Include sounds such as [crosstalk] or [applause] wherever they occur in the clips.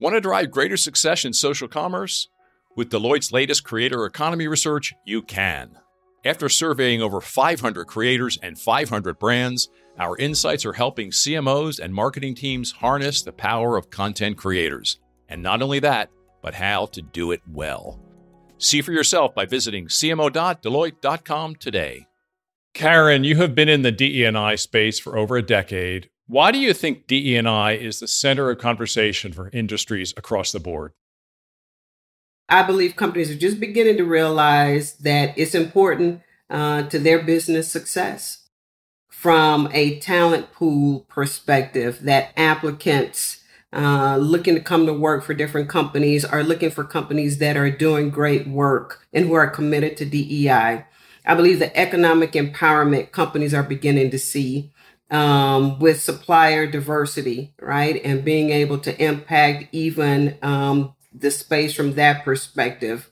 Want to drive greater success in social commerce? With Deloitte's latest creator economy research, you can. After surveying over 500 creators and 500 brands, our insights are helping CMOs and marketing teams harness the power of content creators. And not only that, but how to do it well. See for yourself by visiting cmo.deloitte.com today. Karen, you have been in the DE&I space for over a decade. Why do you think DE&I is the center of conversation for industries across the board? I believe companies are just beginning to realize that it's important uh, to their business success from a talent pool perspective that applicants uh, looking to come to work for different companies are looking for companies that are doing great work and who are committed to DEI. I believe the economic empowerment companies are beginning to see um, with supplier diversity, right? And being able to impact even um, the space from that perspective.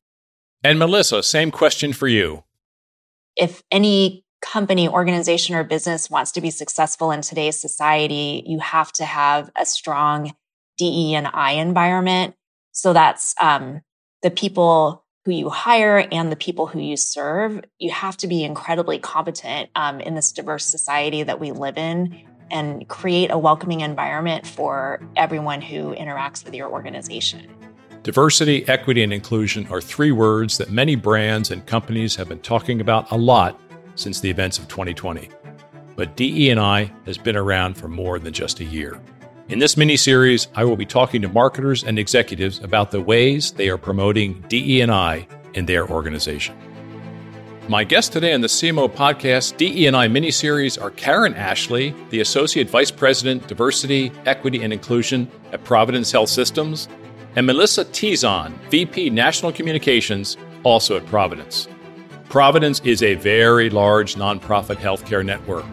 And Melissa, same question for you. If any company, organization, or business wants to be successful in today's society, you have to have a strong DE and I environment. So that's um, the people who you hire and the people who you serve, you have to be incredibly competent um, in this diverse society that we live in and create a welcoming environment for everyone who interacts with your organization. Diversity, equity, and inclusion are three words that many brands and companies have been talking about a lot since the events of 2020. But DE&I has been around for more than just a year. In this mini series, I will be talking to marketers and executives about the ways they are promoting DE&I in their organization. My guests today on the CMO podcast DE&I mini series are Karen Ashley, the Associate Vice President, Diversity, Equity, and Inclusion at Providence Health Systems, and Melissa Tizon, VP National Communications, also at Providence. Providence is a very large nonprofit healthcare network.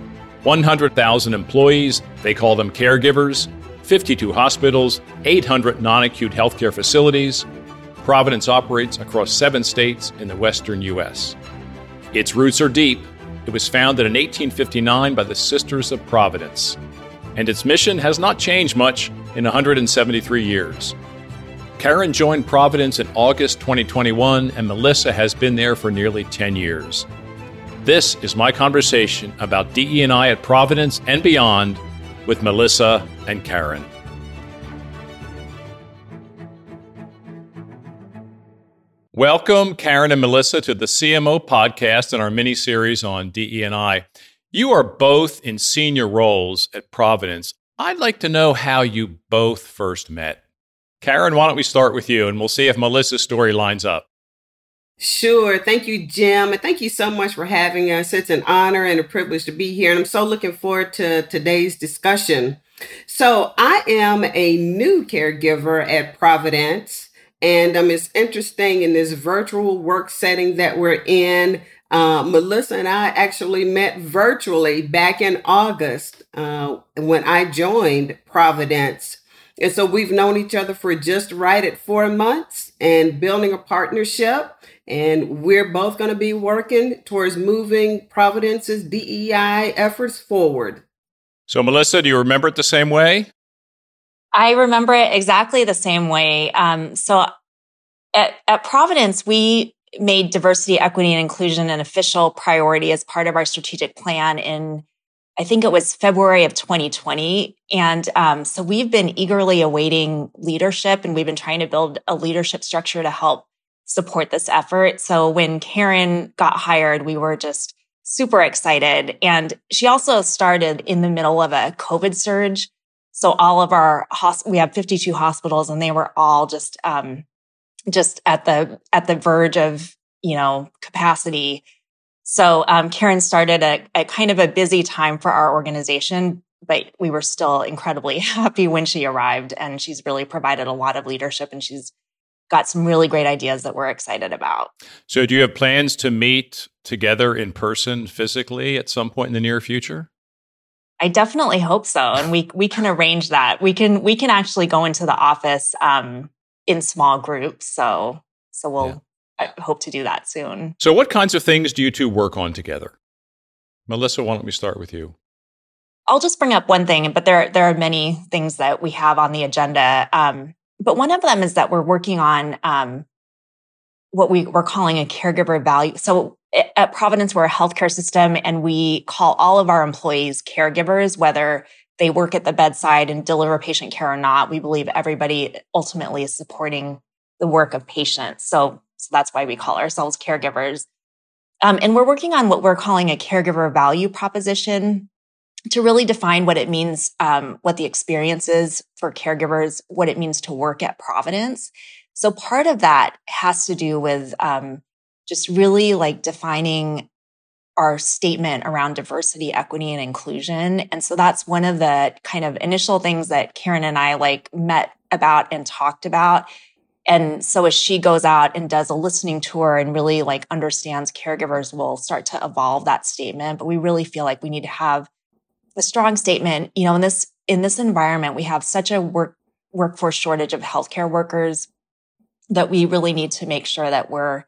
100,000 employees, they call them caregivers, 52 hospitals, 800 non acute healthcare facilities. Providence operates across seven states in the western U.S. Its roots are deep. It was founded in 1859 by the Sisters of Providence, and its mission has not changed much in 173 years. Karen joined Providence in August 2021, and Melissa has been there for nearly 10 years. This is my conversation about DE&I at Providence and beyond with Melissa and Karen. Welcome, Karen and Melissa, to the CMO podcast and our mini series on DE&I. You are both in senior roles at Providence. I'd like to know how you both first met. Karen, why don't we start with you and we'll see if Melissa's story lines up. Sure. Thank you, Jim. And thank you so much for having us. It's an honor and a privilege to be here. And I'm so looking forward to today's discussion. So, I am a new caregiver at Providence. And um, it's interesting in this virtual work setting that we're in. Uh, Melissa and I actually met virtually back in August uh, when I joined Providence. And so we've known each other for just right at four months and building a partnership. And we're both going to be working towards moving Providence's DEI efforts forward. So, Melissa, do you remember it the same way? I remember it exactly the same way. Um, so, at, at Providence, we made diversity, equity, and inclusion an official priority as part of our strategic plan in, I think it was February of 2020. And um, so we've been eagerly awaiting leadership and we've been trying to build a leadership structure to help support this effort. So when Karen got hired, we were just super excited. And she also started in the middle of a COVID surge. So all of our we have 52 hospitals and they were all just, um, just at the, at the verge of, you know, capacity. So, um, Karen started a, a kind of a busy time for our organization, but we were still incredibly [laughs] happy when she arrived and she's really provided a lot of leadership and she's got some really great ideas that we're excited about. So, do you have plans to meet together in person physically at some point in the near future? I definitely hope so, and we we can arrange that. We can we can actually go into the office um, in small groups. So so we'll yeah. I hope to do that soon. So, what kinds of things do you two work on together? Melissa, why don't we start with you? I'll just bring up one thing, but there there are many things that we have on the agenda. Um, but one of them is that we're working on um, what we, we're calling a caregiver value. So at Providence, we're a healthcare system and we call all of our employees caregivers, whether they work at the bedside and deliver patient care or not. We believe everybody ultimately is supporting the work of patients. So, so that's why we call ourselves caregivers. Um, and we're working on what we're calling a caregiver value proposition to really define what it means, um, what the experience is for caregivers, what it means to work at Providence. So part of that has to do with um, just really like defining our statement around diversity, equity, and inclusion. And so that's one of the kind of initial things that Karen and I like met about and talked about. And so as she goes out and does a listening tour and really like understands caregivers will start to evolve that statement. But we really feel like we need to have a strong statement. You know, in this in this environment, we have such a work workforce shortage of healthcare workers that we really need to make sure that we're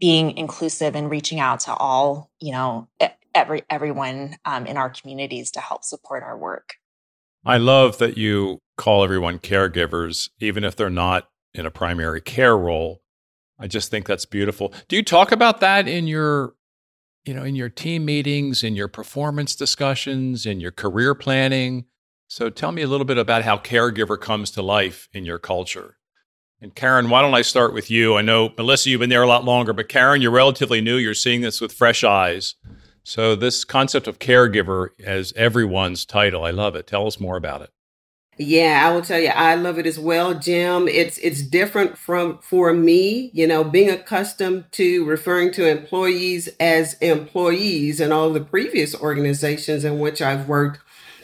being inclusive and reaching out to all, you know, every everyone um, in our communities to help support our work. I love that you call everyone caregivers, even if they're not in a primary care role. I just think that's beautiful. Do you talk about that in your, you know, in your team meetings, in your performance discussions, in your career planning? So tell me a little bit about how caregiver comes to life in your culture. And Karen, why don't I start with you? I know, Melissa, you've been there a lot longer, but Karen, you're relatively new. You're seeing this with fresh eyes. So, this concept of caregiver as everyone's title, I love it. Tell us more about it. Yeah, I will tell you, I love it as well, Jim. It's it's different from for me, you know, being accustomed to referring to employees as employees in all the previous organizations in which I've worked.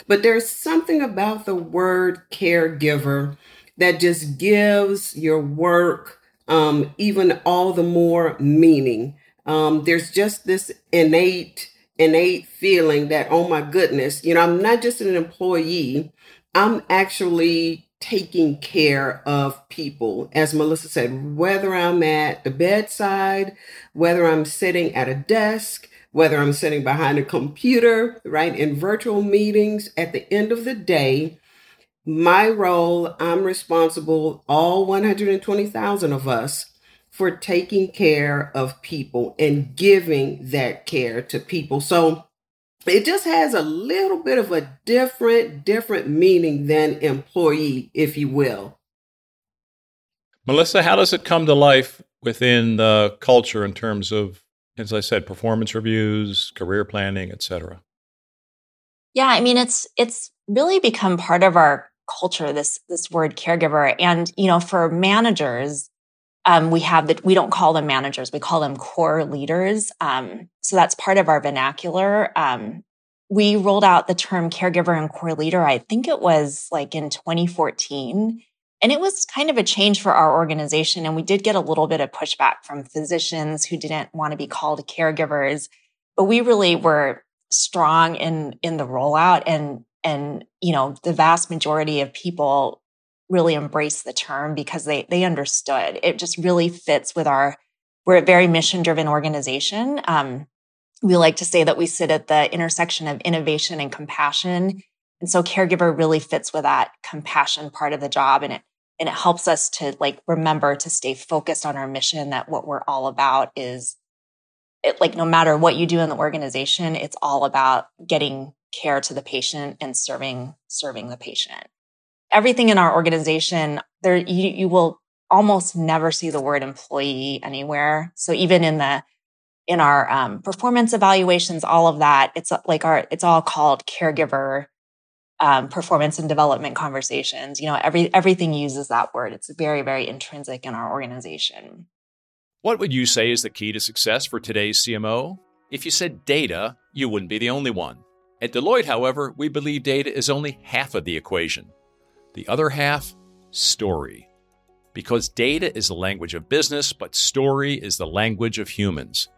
But there's something about the word caregiver that just gives your work um, even all the more meaning. Um, there's just this innate, innate feeling that, oh my goodness, you know, I'm not just an employee, I'm actually taking care of people. As Melissa said, whether I'm at the bedside, whether I'm sitting at a desk, whether I'm sitting behind a computer, right, in virtual meetings, at the end of the day, my role, I'm responsible, all 120,000 of us, for taking care of people and giving that care to people. So it just has a little bit of a different, different meaning than employee, if you will. Melissa, how does it come to life within the culture in terms of, as I said, performance reviews, career planning, etc? Yeah, I mean, it's it's really become part of our culture this this word caregiver and you know for managers um, we have that we don't call them managers we call them core leaders. Um, so that's part of our vernacular. Um, we rolled out the term caregiver and core leader i think it was like in 2014 and it was kind of a change for our organization and we did get a little bit of pushback from physicians who didn't want to be called caregivers. But we really were strong in in the rollout and and you know the vast majority of people really embrace the term because they they understood. It just really fits with our we're a very mission driven organization. Um, we like to say that we sit at the intersection of innovation and compassion. And so caregiver really fits with that compassion part of the job and it and it helps us to like remember to stay focused on our mission that what we're all about is it, like no matter what you do in the organization it's all about getting care to the patient and serving serving the patient. Everything in our organization, there you, you will almost never see the word employee anywhere. So even in the in our um, performance evaluations, all of that, it's like our it's all called caregiver um, performance and development conversations. You know, every everything uses that word. It's very very intrinsic in our organization. What would you say is the key to success for today's CMO? If you said data, you wouldn't be the only one. At Deloitte, however, we believe data is only half of the equation. The other half, story. Because data is the language of business, but story is the language of humans.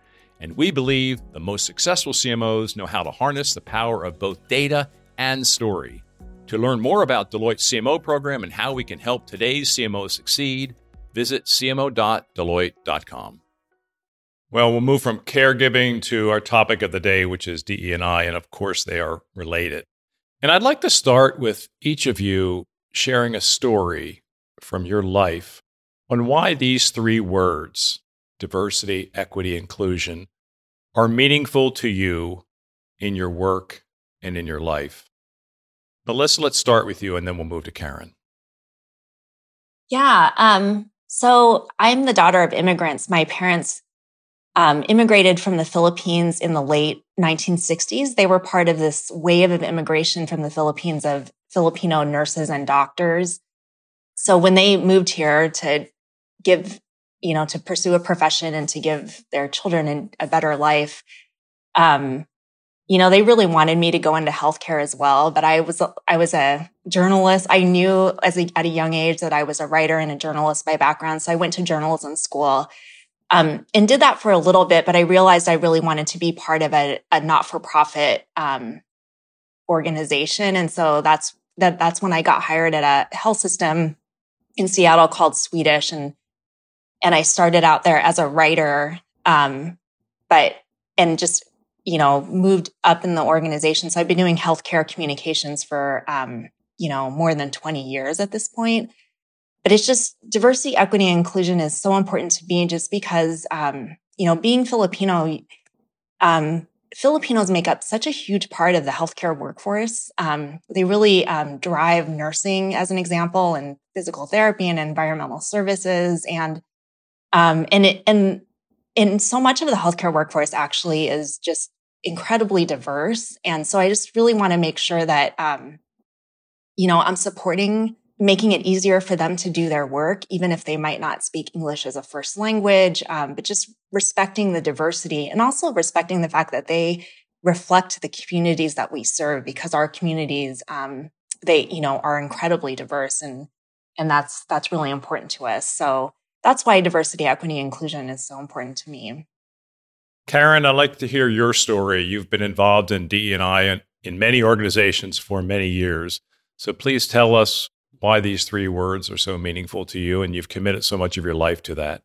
And we believe the most successful CMOs know how to harness the power of both data and story. To learn more about Deloitte's CMO program and how we can help today's CMOs succeed, visit cmo.deloitte.com. Well, we'll move from caregiving to our topic of the day, which is DE&I, and of course they are related. And I'd like to start with each of you sharing a story from your life on why these three words, diversity, equity, inclusion, are meaningful to you in your work and in your life. Melissa, let's start with you and then we'll move to Karen. Yeah. Um, so I'm the daughter of immigrants. My parents um, immigrated from the Philippines in the late 1960s. They were part of this wave of immigration from the Philippines of Filipino nurses and doctors. So when they moved here to give, you know, to pursue a profession and to give their children a better life, um, you know, they really wanted me to go into healthcare as well. But I was, I was a journalist. I knew as a, at a young age that I was a writer and a journalist by background. So I went to journalism school um, and did that for a little bit, but I realized I really wanted to be part of a, a not-for-profit um, organization, and so that's that. That's when I got hired at a health system in Seattle called Swedish, and and I started out there as a writer, um, but and just you know moved up in the organization. So I've been doing healthcare communications for um, you know more than twenty years at this point but it's just diversity, equity, and inclusion is so important to me just because, um, you know, being Filipino, um, Filipinos make up such a huge part of the healthcare workforce. Um, they really um, drive nursing, as an example, and physical therapy and environmental services, and um, and it, and and so much of the healthcare workforce actually is just incredibly diverse. And so I just really want to make sure that um, you know I'm supporting making it easier for them to do their work, even if they might not speak English as a first language, um, but just respecting the diversity and also respecting the fact that they reflect the communities that we serve because our communities, um, they, you know, are incredibly diverse and, and that's, that's really important to us. So that's why diversity, equity, inclusion is so important to me. Karen, I'd like to hear your story. You've been involved in DEI and in many organizations for many years. So please tell us why these three words are so meaningful to you and you've committed so much of your life to that.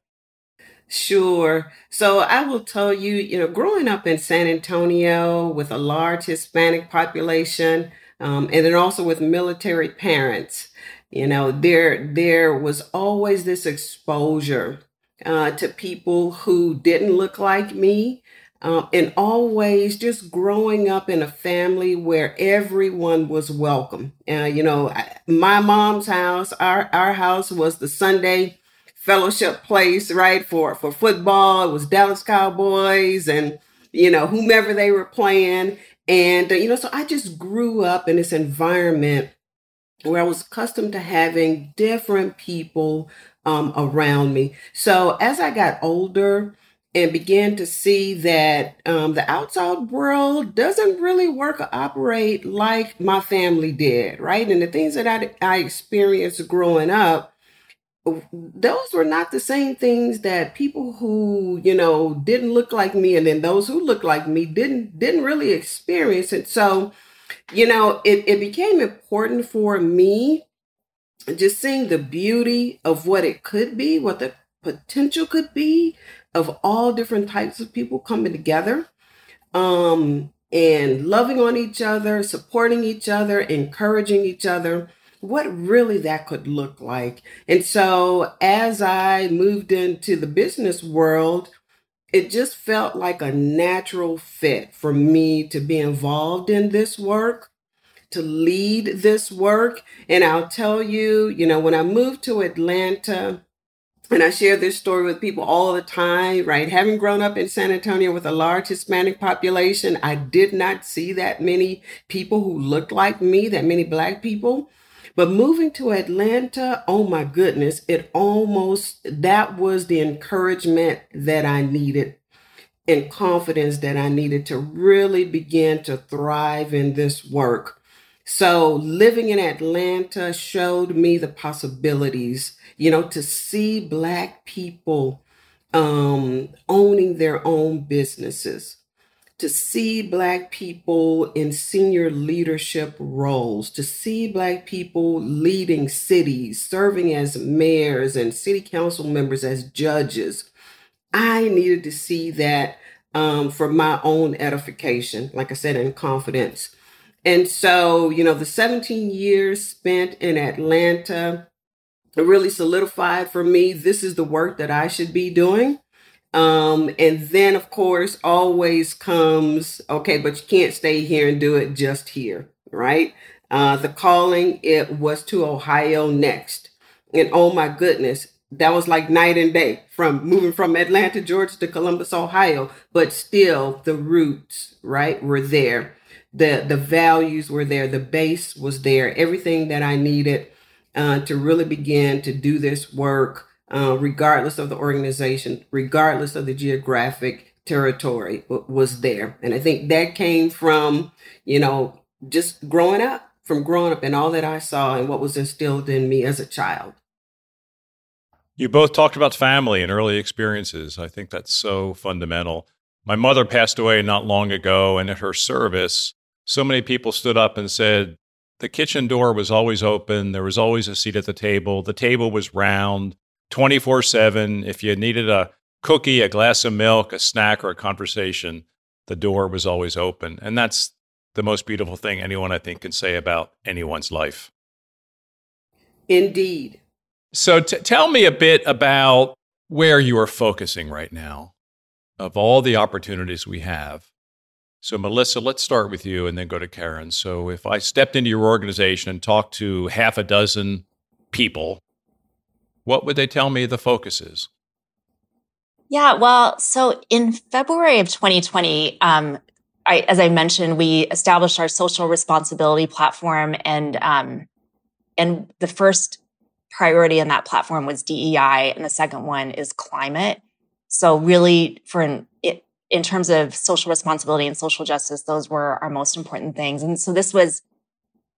Sure. So I will tell you, you know, growing up in San Antonio with a large Hispanic population, um, and then also with military parents, you know, there there was always this exposure uh, to people who didn't look like me, um, and always just growing up in a family where everyone was welcome. Uh, you know, my mom's house, our our house was the Sunday fellowship place, right? For for football, it was Dallas Cowboys, and you know whomever they were playing, and uh, you know, so I just grew up in this environment where I was accustomed to having different people um, around me. So as I got older and began to see that um, the outside world doesn't really work or operate like my family did, right? And the things that I, I experienced growing up, those were not the same things that people who you know didn't look like me and then those who looked like me didn't didn't really experience it so you know it, it became important for me just seeing the beauty of what it could be what the potential could be of all different types of people coming together um, and loving on each other, supporting each other, encouraging each other, what really that could look like. And so as I moved into the business world, it just felt like a natural fit for me to be involved in this work, to lead this work. And I'll tell you, you know, when I moved to Atlanta, and I share this story with people all the time, right? Having grown up in San Antonio with a large Hispanic population, I did not see that many people who looked like me, that many Black people. But moving to Atlanta, oh my goodness, it almost, that was the encouragement that I needed and confidence that I needed to really begin to thrive in this work. So living in Atlanta showed me the possibilities you know, to see Black people um, owning their own businesses, to see Black people in senior leadership roles, to see Black people leading cities, serving as mayors and city council members as judges. I needed to see that um, for my own edification, like I said, in confidence. And so, you know, the 17 years spent in Atlanta, it really solidified for me this is the work that I should be doing. Um, and then, of course, always comes okay, but you can't stay here and do it just here, right? Uh, the calling it was to Ohio next, and oh my goodness, that was like night and day from moving from Atlanta, Georgia to Columbus, Ohio. But still, the roots, right, were there. the The values were there. The base was there. Everything that I needed uh, to really begin to do this work, uh, regardless of the organization, regardless of the geographic territory, was there. And I think that came from, you know, just growing up, from growing up and all that I saw and what was instilled in me as a child. You both talked about family and early experiences. I think that's so fundamental. My mother passed away not long ago, and at her service, so many people stood up and said, the kitchen door was always open. There was always a seat at the table. The table was round 24 7. If you needed a cookie, a glass of milk, a snack, or a conversation, the door was always open. And that's the most beautiful thing anyone, I think, can say about anyone's life. Indeed. So t- tell me a bit about where you are focusing right now of all the opportunities we have so, Melissa, let's start with you and then go to Karen. So, if I stepped into your organization and talked to half a dozen people, what would they tell me the focus is? Yeah, well, so in February of 2020, um, I, as I mentioned, we established our social responsibility platform, and um, and the first priority in that platform was DEI, and the second one is climate. So, really, for an in terms of social responsibility and social justice, those were our most important things. And so this was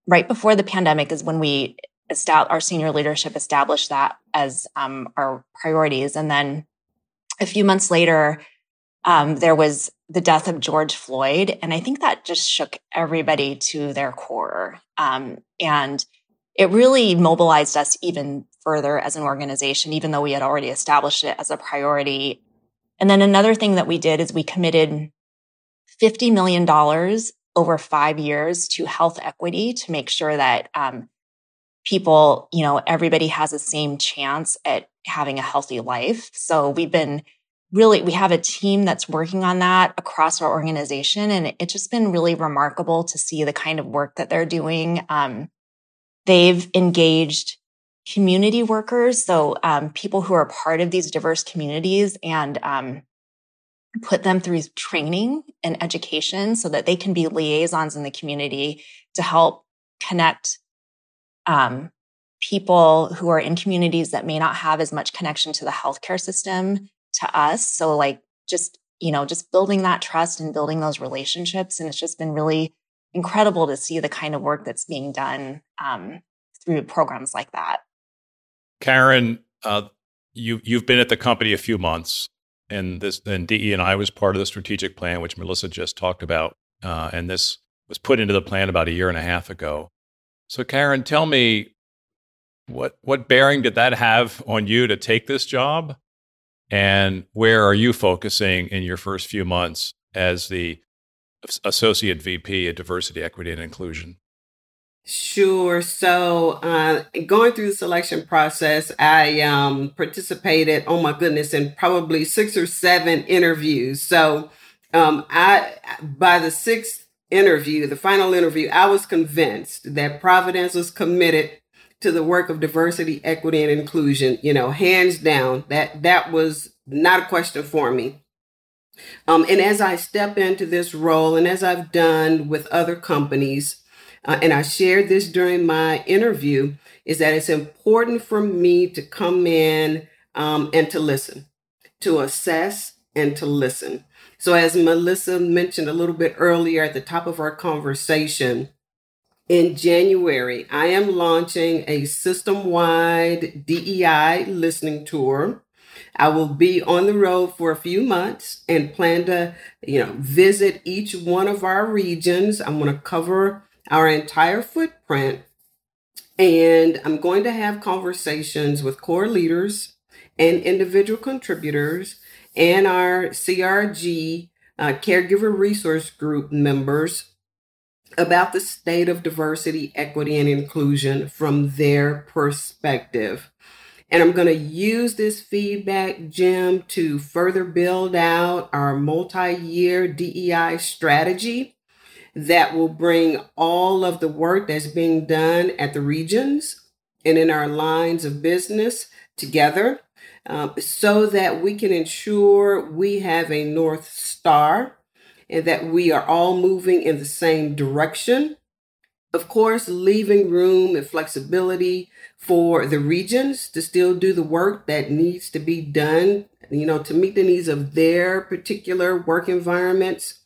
right before the pandemic is when we established our senior leadership established that as um, our priorities. And then a few months later, um, there was the death of George Floyd. And I think that just shook everybody to their core. Um, and it really mobilized us even further as an organization, even though we had already established it as a priority and then another thing that we did is we committed $50 million over five years to health equity to make sure that um, people, you know, everybody has the same chance at having a healthy life. So we've been really, we have a team that's working on that across our organization. And it's just been really remarkable to see the kind of work that they're doing. Um, they've engaged community workers, so um, people who are part of these diverse communities, and um, put them through training and education so that they can be liaisons in the community to help connect um, people who are in communities that may not have as much connection to the healthcare system to us. So, like, just you know, just building that trust and building those relationships, and it's just been really incredible to see the kind of work that's being done um, through programs like that. Karen, uh, you you've been at the company a few months, and this and DE and I was part of the strategic plan, which Melissa just talked about, uh, and this was put into the plan about a year and a half ago. So, Karen, tell me what what bearing did that have on you to take this job, and where are you focusing in your first few months as the associate VP of diversity, equity, and inclusion? Sure. So, uh, going through the selection process, I um, participated. Oh my goodness, in probably six or seven interviews. So, um, I by the sixth interview, the final interview, I was convinced that Providence was committed to the work of diversity, equity, and inclusion. You know, hands down. That that was not a question for me. Um, and as I step into this role, and as I've done with other companies uh, and I shared this during my interview, is that it's important for me to come in um, and to listen, to assess and to listen. So, as Melissa mentioned a little bit earlier at the top of our conversation, in January, I am launching a system wide DEI listening tour. I will be on the road for a few months and plan to, you know, visit each one of our regions. I'm going to cover our entire footprint. And I'm going to have conversations with core leaders and individual contributors and our CRG uh, Caregiver Resource Group members about the state of diversity, equity, and inclusion from their perspective. And I'm going to use this feedback, Jim, to further build out our multi year DEI strategy that will bring all of the work that's being done at the regions and in our lines of business together um, so that we can ensure we have a North Star and that we are all moving in the same direction. Of course, leaving room and flexibility for the regions to still do the work that needs to be done, you know, to meet the needs of their particular work environments.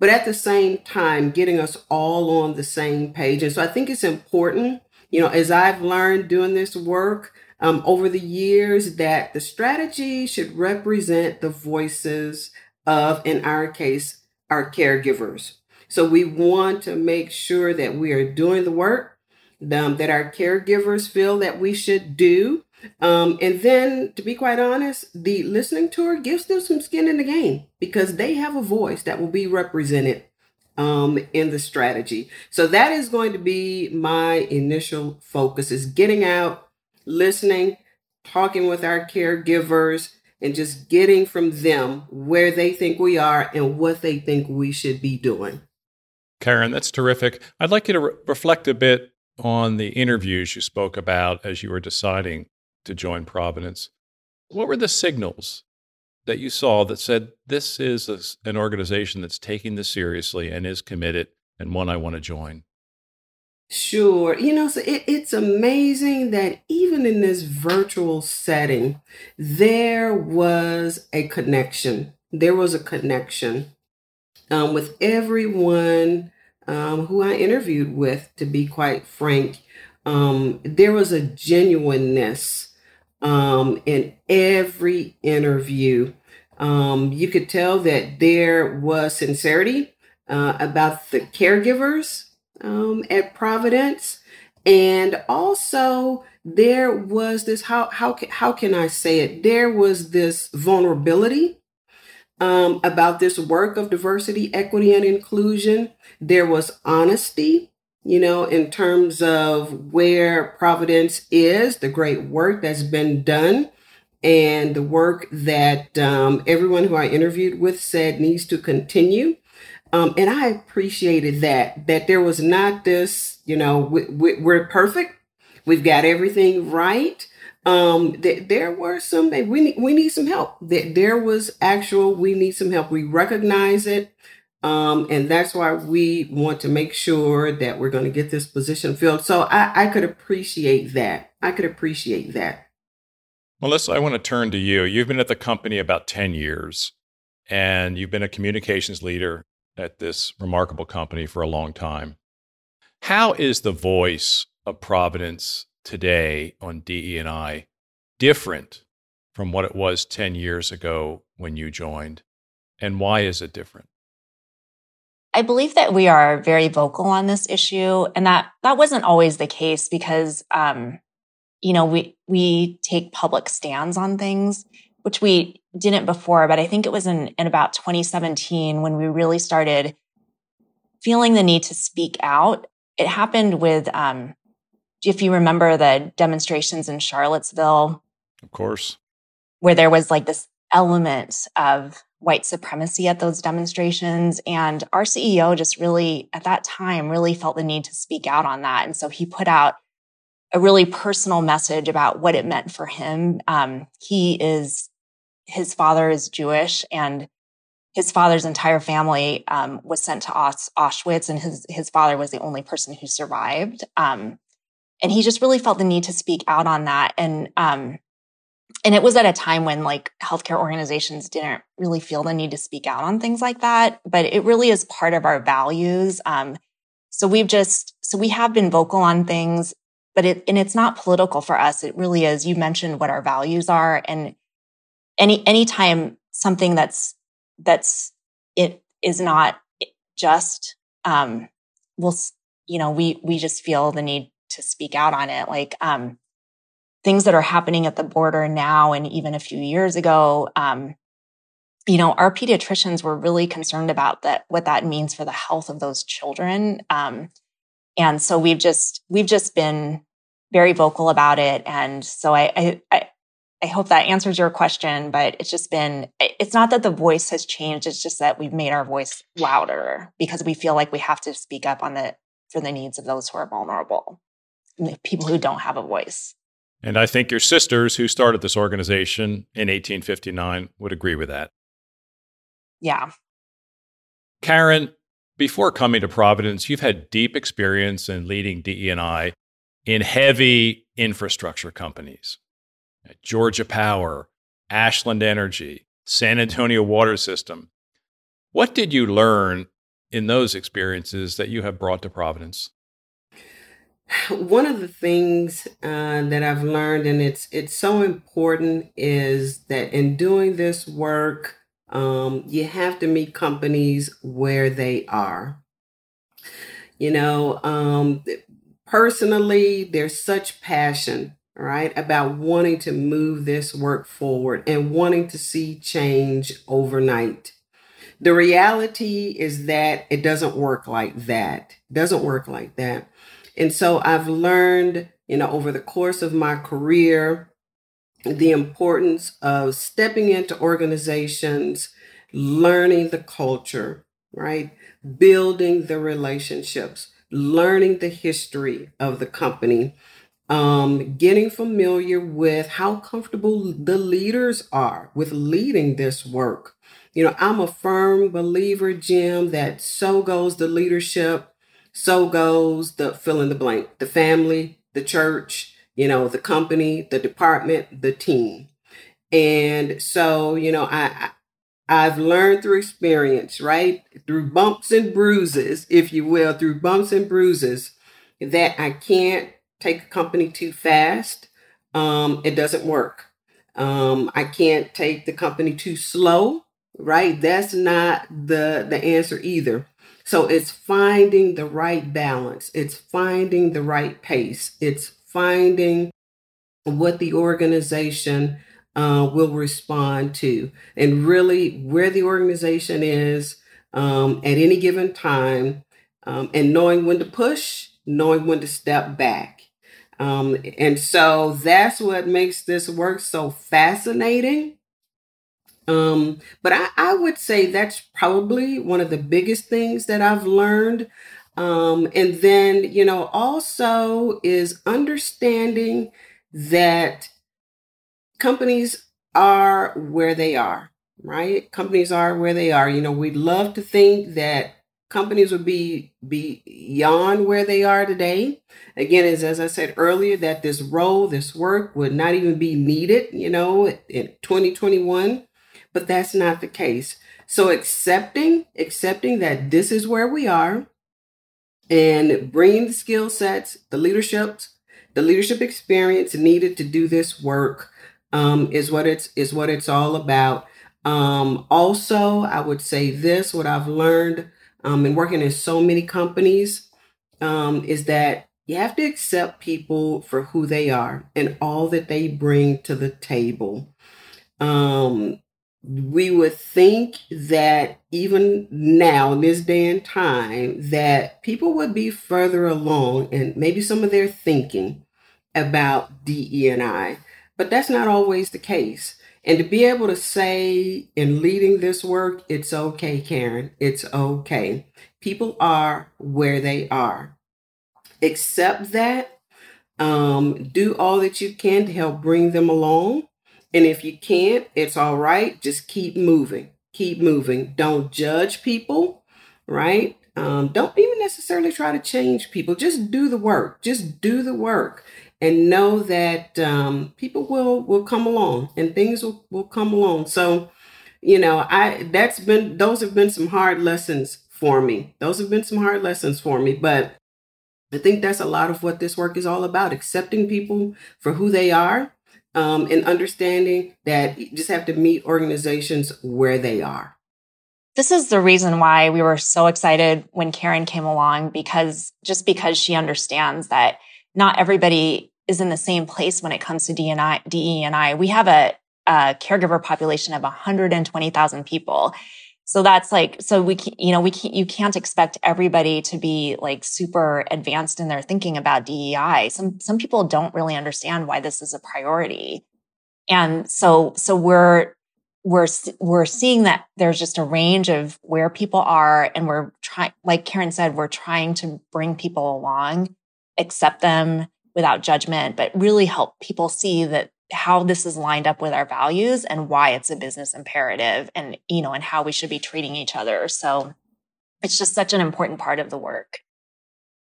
But at the same time, getting us all on the same page. And so I think it's important, you know, as I've learned doing this work um, over the years, that the strategy should represent the voices of, in our case, our caregivers. So we want to make sure that we are doing the work um, that our caregivers feel that we should do. Um, and then, to be quite honest, the listening tour gives them some skin in the game because they have a voice that will be represented um, in the strategy. So that is going to be my initial focus: is getting out, listening, talking with our caregivers, and just getting from them where they think we are and what they think we should be doing. Karen, that's terrific. I'd like you to re- reflect a bit on the interviews you spoke about as you were deciding to join Providence. What were the signals that you saw that said this is a, an organization that's taking this seriously and is committed and one I want to join? Sure. You know, so it, it's amazing that even in this virtual setting, there was a connection. There was a connection um, with everyone um, who I interviewed with, to be quite frank. Um, there was a genuineness um, in every interview. Um, you could tell that there was sincerity uh, about the caregivers um, at Providence, and also there was this how how how can I say it? There was this vulnerability um, about this work of diversity, equity, and inclusion. There was honesty, you know, in terms of where Providence is, the great work that's been done, and the work that um, everyone who I interviewed with said needs to continue. Um, and I appreciated that, that there was not this, you know, we, we, we're perfect. We've got everything right um th- there were some we need we need some help that there was actual we need some help we recognize it um and that's why we want to make sure that we're going to get this position filled. So i i could appreciate that. I could appreciate that. Melissa i want to turn to you. You've been at the company about 10 years and you've been a communications leader at this remarkable company for a long time. How is the voice of providence today on DE&I different from what it was 10 years ago when you joined? And why is it different? I believe that we are very vocal on this issue, and that that wasn't always the case because, um, you know, we we take public stands on things, which we didn't before. But I think it was in in about 2017 when we really started feeling the need to speak out. It happened with um, if you remember the demonstrations in Charlottesville. Of course. Where there was like this element of white supremacy at those demonstrations. And our CEO just really, at that time, really felt the need to speak out on that. And so he put out a really personal message about what it meant for him. Um, he is, his father is Jewish and his father's entire family um, was sent to Auschwitz, and his his father was the only person who survived. Um, and he just really felt the need to speak out on that and um and it was at a time when like healthcare organizations didn't really feel the need to speak out on things like that but it really is part of our values um so we've just so we have been vocal on things but it and it's not political for us it really is you mentioned what our values are and any anytime something that's that's it is not just um we'll you know we we just feel the need to speak out on it. Like um, things that are happening at the border now and even a few years ago. Um, you know, our pediatricians were really concerned about that, what that means for the health of those children. Um, and so we've just we've just been very vocal about it. And so I, I, I hope that answers your question, but it's just been, it's not that the voice has changed. It's just that we've made our voice louder because we feel like we have to speak up on the, for the needs of those who are vulnerable, people who don't have a voice. And I think your sisters who started this organization in 1859 would agree with that. Yeah. Karen, before coming to Providence, you've had deep experience in leading DE&I in heavy infrastructure companies. Georgia Power, Ashland Energy, San Antonio Water System. What did you learn in those experiences that you have brought to Providence? One of the things uh, that I've learned, and it's it's so important, is that in doing this work, um, you have to meet companies where they are. You know, um, personally, there's such passion right, about wanting to move this work forward and wanting to see change overnight. The reality is that it doesn't work like that. It doesn't work like that. And so I've learned, you know, over the course of my career, the importance of stepping into organizations, learning the culture, right? Building the relationships, learning the history of the company, um, getting familiar with how comfortable the leaders are with leading this work. You know, I'm a firm believer, Jim, that so goes the leadership, so goes the fill in the blank, the family, the church, you know, the company, the department, the team. And so, you know, I, I've learned through experience, right? Through bumps and bruises, if you will, through bumps and bruises, that I can't take a company too fast, um, it doesn't work. Um, I can't take the company too slow, right? That's not the the answer either. So it's finding the right balance. It's finding the right pace. It's finding what the organization uh, will respond to, and really where the organization is um, at any given time, um, and knowing when to push, knowing when to step back. Um, and so that's what makes this work so fascinating. Um, but I, I would say that's probably one of the biggest things that I've learned. Um, and then, you know, also is understanding that companies are where they are, right? Companies are where they are. You know, we'd love to think that companies would be beyond where they are today. Again, as, as I said earlier, that this role, this work would not even be needed, you know, in 2021, but that's not the case. So accepting, accepting that this is where we are and bringing the skill sets, the leadership, the leadership experience needed to do this work um, is what it's is what it's all about. Um, also, I would say this: what I've learned um, and working in so many companies um, is that you have to accept people for who they are and all that they bring to the table. Um, we would think that even now, in this day and time, that people would be further along and maybe some of their thinking about DE and I, but that's not always the case. And to be able to say in leading this work, it's okay, Karen, it's okay. People are where they are. Accept that. Um, do all that you can to help bring them along. And if you can't, it's all right. Just keep moving. Keep moving. Don't judge people, right? Um, don't even necessarily try to change people. Just do the work. Just do the work and know that um, people will will come along and things will, will come along so you know i that's been those have been some hard lessons for me those have been some hard lessons for me but i think that's a lot of what this work is all about accepting people for who they are um, and understanding that you just have to meet organizations where they are this is the reason why we were so excited when Karen came along because just because she understands that not everybody is in the same place when it comes to DNI, DE and I. We have a, a caregiver population of 120,000 people. So that's like so we you know we can't, you can't expect everybody to be like super advanced in their thinking about DEI. Some some people don't really understand why this is a priority. And so so we're we're we're seeing that there's just a range of where people are and we're trying like Karen said we're trying to bring people along, accept them without judgment, but really help people see that how this is lined up with our values and why it's a business imperative and you know and how we should be treating each other. So it's just such an important part of the work.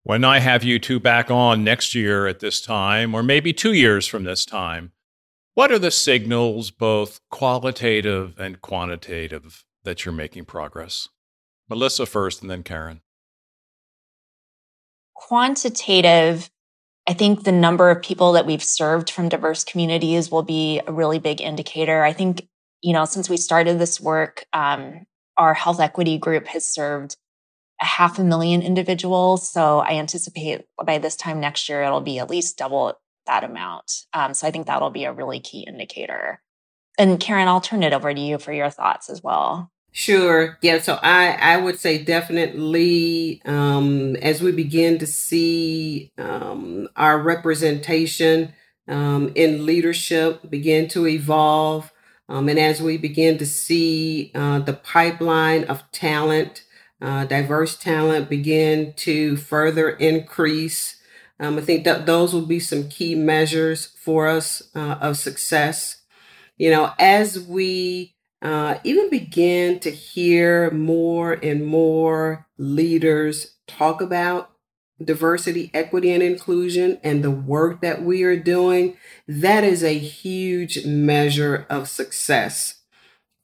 When i have you two back on next year at this time or maybe 2 years from this time what are the signals both qualitative and quantitative that you're making progress? Melissa first and then karen. Quantitative I think the number of people that we've served from diverse communities will be a really big indicator. I think, you know, since we started this work, um, our health equity group has served a half a million individuals. So I anticipate by this time next year, it'll be at least double that amount. Um, so I think that'll be a really key indicator. And Karen, I'll turn it over to you for your thoughts as well. Sure. Yeah. So I, I would say definitely um, as we begin to see um, our representation um, in leadership begin to evolve, um, and as we begin to see uh, the pipeline of talent, uh, diverse talent begin to further increase, um, I think that those will be some key measures for us uh, of success. You know, as we uh, even begin to hear more and more leaders talk about diversity, equity, and inclusion and the work that we are doing, that is a huge measure of success.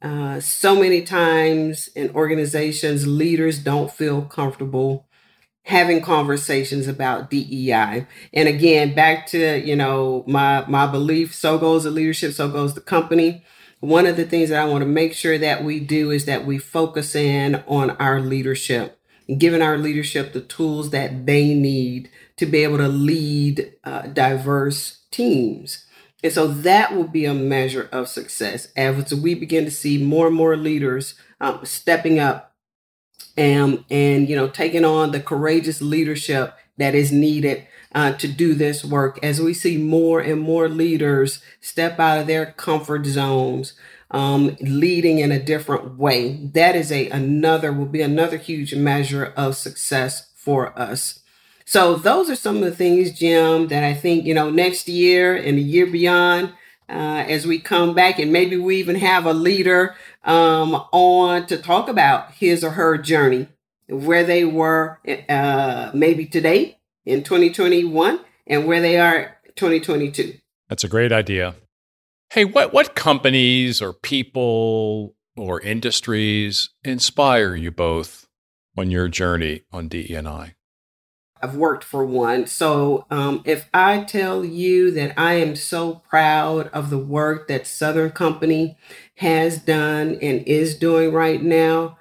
Uh, so many times in organizations, leaders don't feel comfortable having conversations about DEI. And again, back to you know my my belief: so goes the leadership, so goes the company one of the things that I want to make sure that we do is that we focus in on our leadership and giving our leadership the tools that they need to be able to lead uh, diverse teams. And so that will be a measure of success as we begin to see more and more leaders um, stepping up and, and, you know, taking on the courageous leadership that is needed uh, to do this work as we see more and more leaders step out of their comfort zones um, leading in a different way. That is a another will be another huge measure of success for us. So those are some of the things jim that i think you know next year and the year beyond uh, as we come back and maybe we even have a leader um, on to talk about his or her journey where they were uh, maybe today in 2021 and where they are 2022. That's a great idea. Hey, what what companies or people or industries inspire you both on your journey on DEI? I've worked for one. So um, if I tell you that I am so proud of the work that Southern Company has done and is doing right now,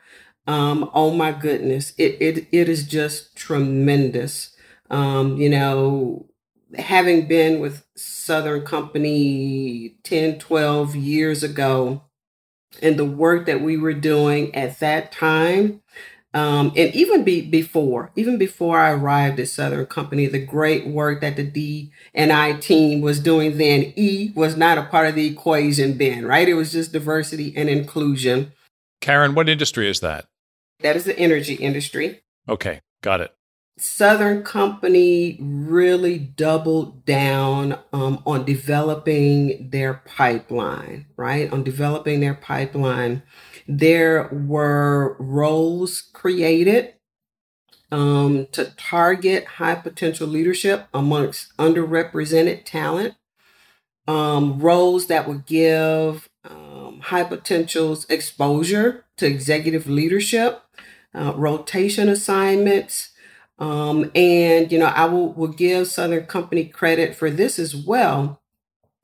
um, oh my goodness, it, it, it is just tremendous. Um, you know, having been with Southern Company 10, 12 years ago, and the work that we were doing at that time, um, and even be, before, even before I arrived at Southern Company, the great work that the D and I team was doing then, E was not a part of the equation then, right? It was just diversity and inclusion. Karen, what industry is that? That is the energy industry. Okay, got it. Southern Company really doubled down um, on developing their pipeline, right? On developing their pipeline. There were roles created um, to target high potential leadership amongst underrepresented talent, um, roles that would give um, high potentials exposure to executive leadership, uh, rotation assignments um, and you know, I will will give Southern Company credit for this as well.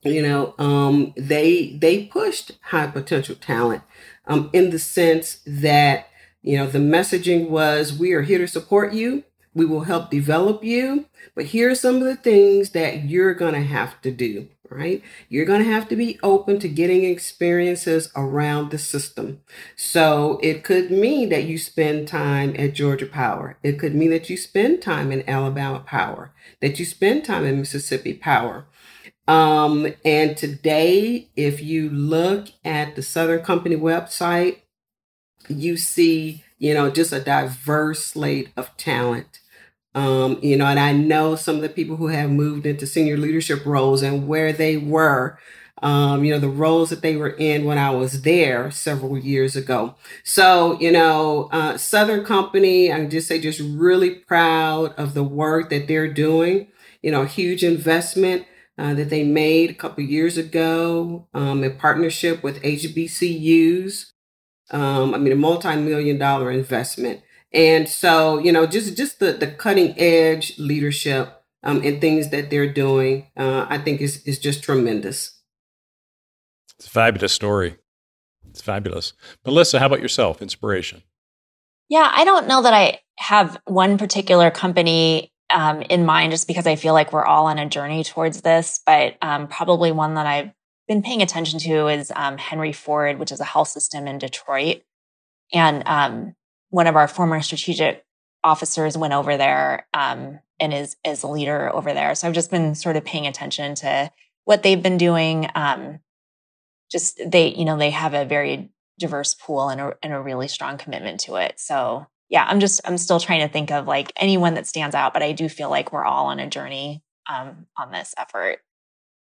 You know, um, they they pushed high potential talent um, in the sense that you know the messaging was we are here to support you. We will help develop you, but here are some of the things that you're going to have to do, right? You're going to have to be open to getting experiences around the system. So it could mean that you spend time at Georgia Power. It could mean that you spend time in Alabama Power, that you spend time in Mississippi Power. Um, and today, if you look at the Southern Company website, you see, you know, just a diverse slate of talent. Um, you know, and I know some of the people who have moved into senior leadership roles and where they were, um, you know, the roles that they were in when I was there several years ago. So, you know, uh, Southern Company, I can just say, just really proud of the work that they're doing. You know, huge investment uh, that they made a couple years ago um, in partnership with HBCUs. Um, I mean, a multi-million dollar investment. And so, you know, just just the the cutting edge leadership um, and things that they're doing, uh, I think is is just tremendous. It's a fabulous story. It's fabulous. Melissa, how about yourself? Inspiration. Yeah, I don't know that I have one particular company um, in mind just because I feel like we're all on a journey towards this, but um, probably one that I've been paying attention to is um, Henry Ford, which is a health system in Detroit. And um, one of our former strategic officers went over there um, and is is a leader over there. So I've just been sort of paying attention to what they've been doing. Um, just they, you know, they have a very diverse pool and a, and a really strong commitment to it. So yeah, I'm just I'm still trying to think of like anyone that stands out, but I do feel like we're all on a journey um, on this effort.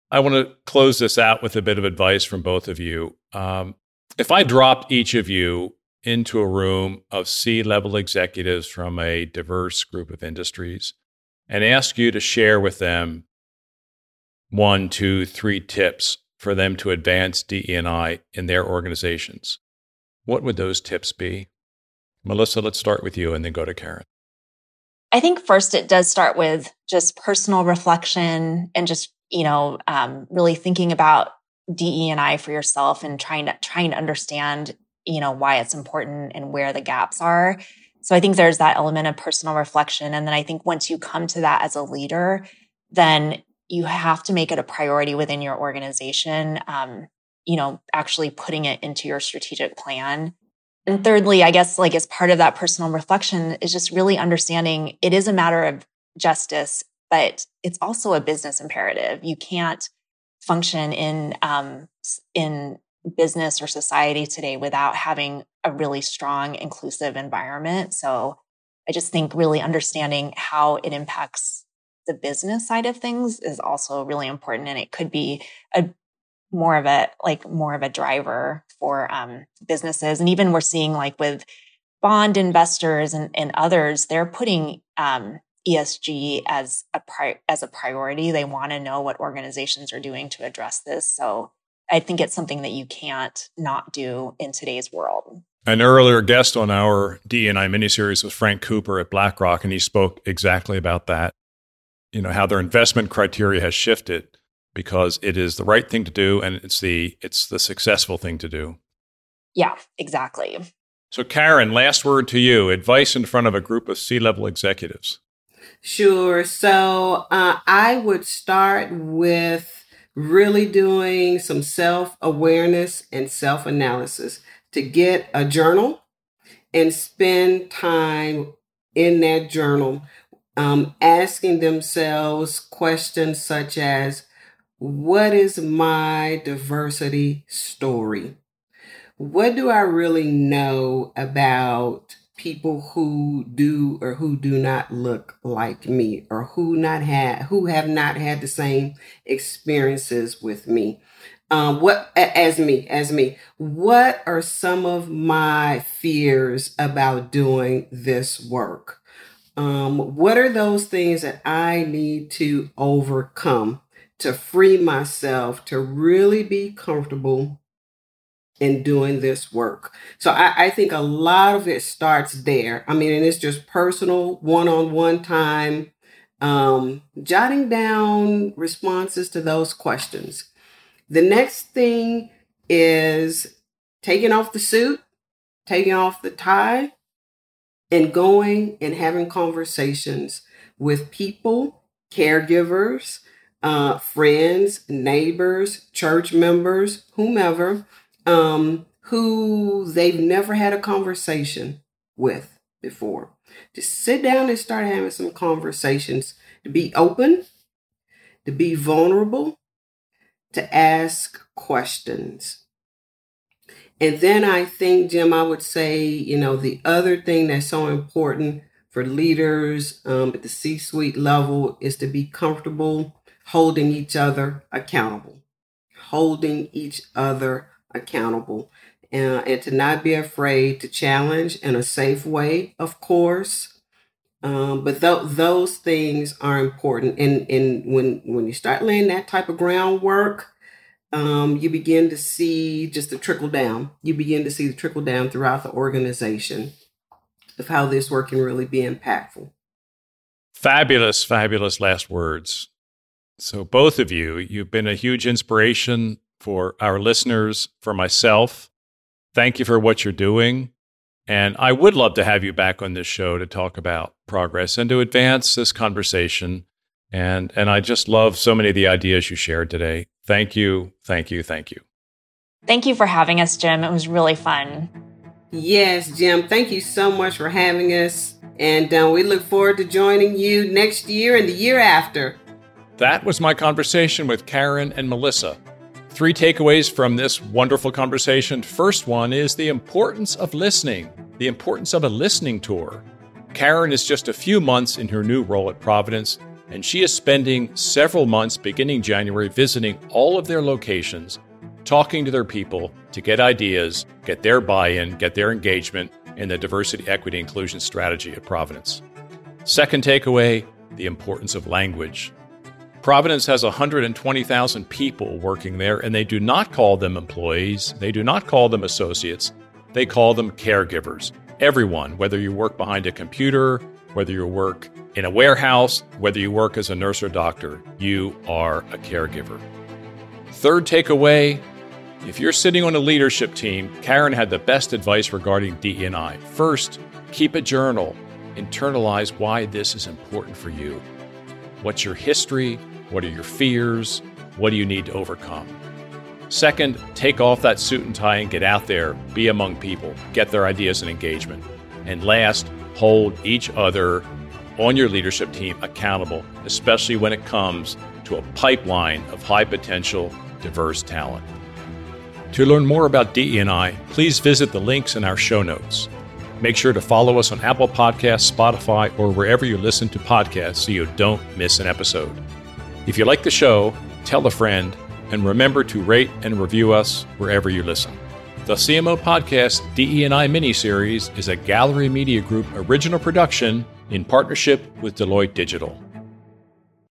I want to close this out with a bit of advice from both of you. Um, if I dropped each of you into a room of C level executives from a diverse group of industries and ask you to share with them one, two, three tips for them to advance DE&I in their organizations. What would those tips be? Melissa, let's start with you and then go to Karen. I think first it does start with just personal reflection and just, you know, um, really thinking about DE&I for yourself and trying to trying to understand you know, why it's important and where the gaps are. So I think there's that element of personal reflection. And then I think once you come to that as a leader, then you have to make it a priority within your organization. Um, you know, actually putting it into your strategic plan. And thirdly, I guess like as part of that personal reflection is just really understanding it is a matter of justice, but it's also a business imperative. You can't function in um, in business or society today without having a really strong, inclusive environment. So I just think really understanding how it impacts the business side of things is also really important. And it could be a more of a like more of a driver for um, businesses. And even we're seeing like with bond investors and, and others, they're putting um, ESG as a pri- as a priority. They want to know what organizations are doing to address this. So I think it's something that you can't not do in today's world. An earlier guest on our D&I miniseries was Frank Cooper at BlackRock, and he spoke exactly about that. You know how their investment criteria has shifted because it is the right thing to do, and it's the it's the successful thing to do. Yeah, exactly. So, Karen, last word to you. Advice in front of a group of C-level executives. Sure. So, uh, I would start with really doing some self awareness and self analysis to get a journal and spend time in that journal um, asking themselves questions such as What is my diversity story? What do I really know about people who do or who do not look like me or who not had who have not had the same experiences with me. Um what as me as me what are some of my fears about doing this work? Um what are those things that i need to overcome to free myself to really be comfortable in doing this work. So I, I, think a lot of it starts there. I mean, and it's just personal, one on one time, um, jotting down responses to those questions. The next thing is taking off the suit, taking off the tie, and going and having conversations with people, caregivers, uh, friends, neighbors, church members, whomever, um, who they've never had a conversation with before. Just sit down and start having some conversations to be open, to be vulnerable, to ask questions. And then I think, Jim, I would say, you know, the other thing that's so important for leaders um, at the C suite level is to be comfortable holding each other accountable, holding each other accountable, and to not be afraid to challenge in a safe way, of course. Um, but th- those things are important, and and when when you start laying that type of groundwork, um, you begin to see just the trickle down. You begin to see the trickle down throughout the organization of how this work can really be impactful. Fabulous, fabulous last words. So, both of you, you've been a huge inspiration for our listeners, for myself. Thank you for what you're doing. And I would love to have you back on this show to talk about progress and to advance this conversation. And, and I just love so many of the ideas you shared today. Thank you, thank you, thank you. Thank you for having us, Jim. It was really fun. Yes, Jim. Thank you so much for having us. And uh, we look forward to joining you next year and the year after. That was my conversation with Karen and Melissa. Three takeaways from this wonderful conversation. First one is the importance of listening, the importance of a listening tour. Karen is just a few months in her new role at Providence, and she is spending several months beginning January visiting all of their locations, talking to their people to get ideas, get their buy in, get their engagement in the diversity, equity, inclusion strategy at Providence. Second takeaway the importance of language. Providence has 120,000 people working there, and they do not call them employees, they do not call them associates, they call them caregivers. Everyone, whether you work behind a computer, whether you work in a warehouse, whether you work as a nurse or doctor, you are a caregiver. Third takeaway if you're sitting on a leadership team, Karen had the best advice regarding DEI. First, keep a journal. Internalize why this is important for you. What's your history? What are your fears? What do you need to overcome? Second, take off that suit and tie and get out there, be among people, get their ideas and engagement. And last, hold each other on your leadership team accountable, especially when it comes to a pipeline of high potential, diverse talent. To learn more about DEI, please visit the links in our show notes. Make sure to follow us on Apple Podcasts, Spotify, or wherever you listen to podcasts so you don't miss an episode. If you like the show, tell a friend, and remember to rate and review us wherever you listen. The CMO Podcast DE&I miniseries is a Gallery Media Group original production in partnership with Deloitte Digital.